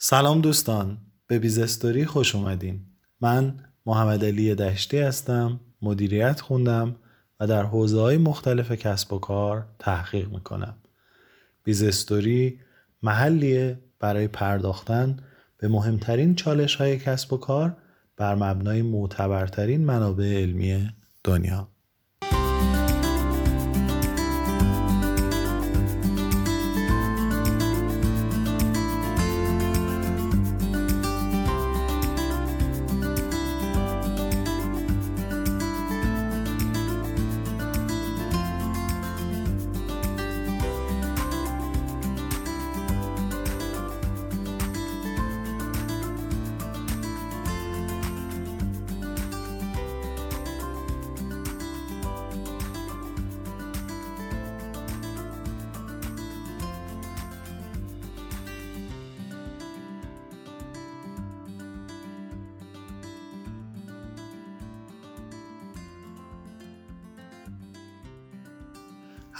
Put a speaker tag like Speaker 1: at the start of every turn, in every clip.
Speaker 1: سلام دوستان به بیزستوری خوش اومدین. من محمد علی دشتی هستم مدیریت خوندم و در حوزه های مختلف کسب و کار تحقیق می‌کنم. بیزستوری محلیه برای پرداختن به مهمترین چالش های کسب و کار بر مبنای معتبرترین منابع علمی دنیا.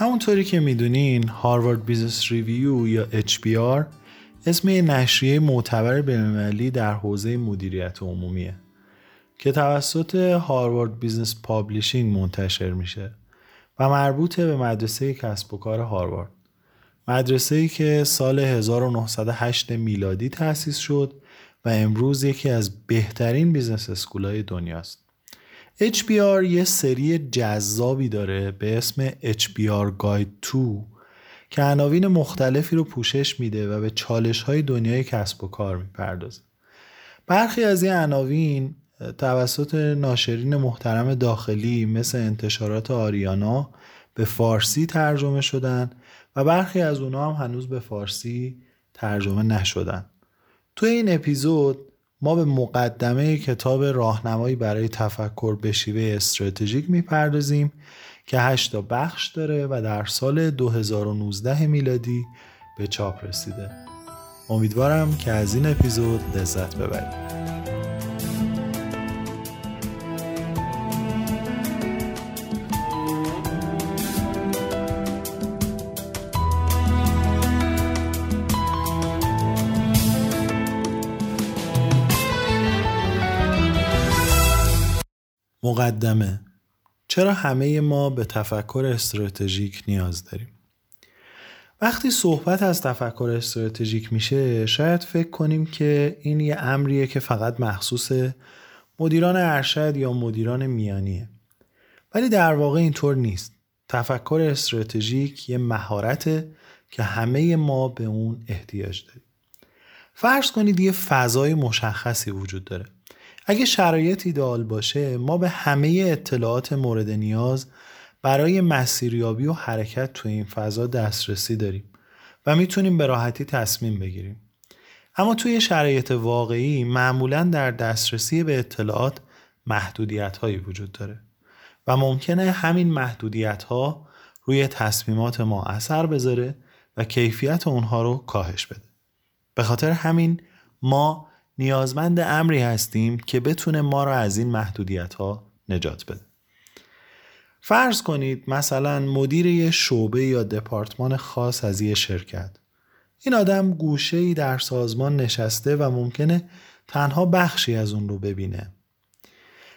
Speaker 1: همونطوری که می‌دونین Harvard Business Review یا HBR اسم یه نشریه معتبر بینالمللی در حوزه مدیریت عمومیه که توسط Harvard Business Publishing منتشر میشه و مربوط به مدرسه کسب و کار هاروارد. مدرسه ای که سال 1908 میلادی تأسیس شد و امروز یکی از بهترین business school های دنیاست. HBR یه سری جذابی داره به اسم HBR Guide 2 که عناوین مختلفی رو پوشش میده و به چالش های دنیای کسب و کار می‌پردازه. برخی از این عناوین توسط ناشرین محترم داخلی مثل انتشارات آریانا به فارسی ترجمه شدن و برخی از اونا هم هنوز به فارسی ترجمه نشدن. تو این اپیزود ما به مقدمه کتاب راهنمایی برای تفکر به شیوه استراتژیک می‌پردازیم که هشتا بخش داره و در سال 2019 میلادی به چاپ رسیده. امیدوارم که از این اپیزود لذت ببرید. مقدمه. چرا همه ما به تفکر استراتژیک نیاز داریم؟ وقتی صحبت از تفکر استراتژیک میشه شاید فکر کنیم که این یه امریه که فقط مخصوص مدیران ارشد یا مدیران میانیه. ولی در واقع اینطور نیست. تفکر استراتژیک یه مهارته که همه ما به اون احتیاج داریم. فرض کنید یه فضای مشخصی وجود داره. اگه شرایط ایدئال باشه ما به همه اطلاعات مورد نیاز برای مسیریابی و حرکت تو این فضا دسترسی داریم و می‌تونیم به راحتی تصمیم بگیریم. اما توی شرایط واقعی معمولا در دسترسی به اطلاعات محدودیت هایی وجود داره و ممکنه همین محدودیت ها روی تصمیمات ما اثر بذاره و کیفیت اونها رو کاهش بده. به خاطر همین ما نیازمند امری هستیم که بتونه ما را از این محدودیت ها نجات بده. فرض کنید مثلا مدیر یه شعبه یا دپارتمان خاص از یه شرکت. این آدم گوشه در سازمان نشسته و ممکنه تنها بخشی از اون رو ببینه.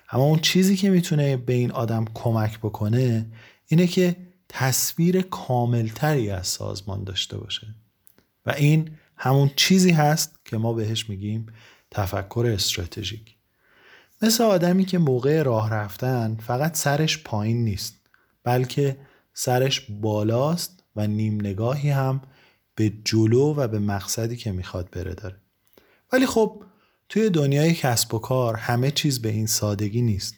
Speaker 1: اما اون چیزی که می‌تونه به این آدم کمک بکنه اینه که تصویر کاملتری از سازمان داشته باشه و این همون چیزی هست که ما بهش میگیم تفکر استراتژیک. مثل آدمی که موقع راه رفتن فقط سرش پایین نیست بلکه سرش بالاست و نیم نگاهی هم به جلو و به مقصدی که می‌خواد بره داره. ولی خب توی دنیای کسب و کار همه چیز به این سادگی نیست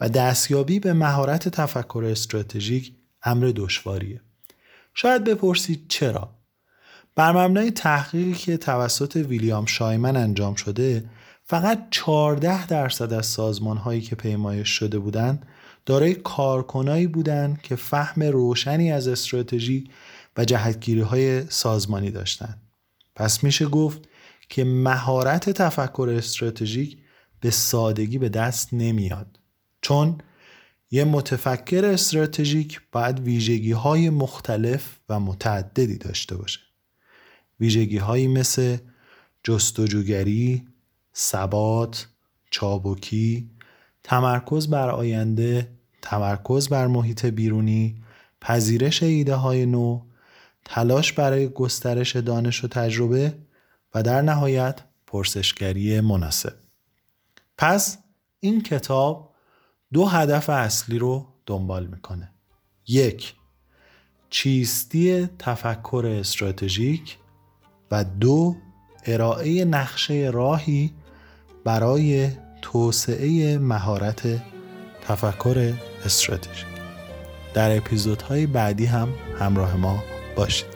Speaker 1: و دستیابی به مهارت تفکر استراتژیک امر دشواریه. شاید بپرسید چرا؟ بر مبنای تحقیقی که توسط ویلیام شایمن انجام شده فقط 14 درصد از سازمان هایی که پیمایش شده بودند دارای کارکنایی بودند که فهم روشنی از استراتژی و جهتگیری های سازمانی داشتند. پس میشه گفت که مهارت تفکر استراتژیک به سادگی به دست نمیاد چون یه متفکر استراتژیک باید ویژگی های مختلف و متعددی داشته باشه. ویژگی هایی مثل جستجوگری، ثبات، چابکی، تمرکز بر آینده، تمرکز بر محیط بیرونی، پذیرش ایده های نو، تلاش برای گسترش دانش و تجربه و در نهایت پرسشگری مناسب. پس این کتاب دو هدف اصلی رو دنبال می‌کنه. یک چیستی تفکر استراتژیک و دو ارائه نقشه راهی برای توسعه مهارت تفکر استراتژیک. در اپیزودهای بعدی هم همراه ما باشید.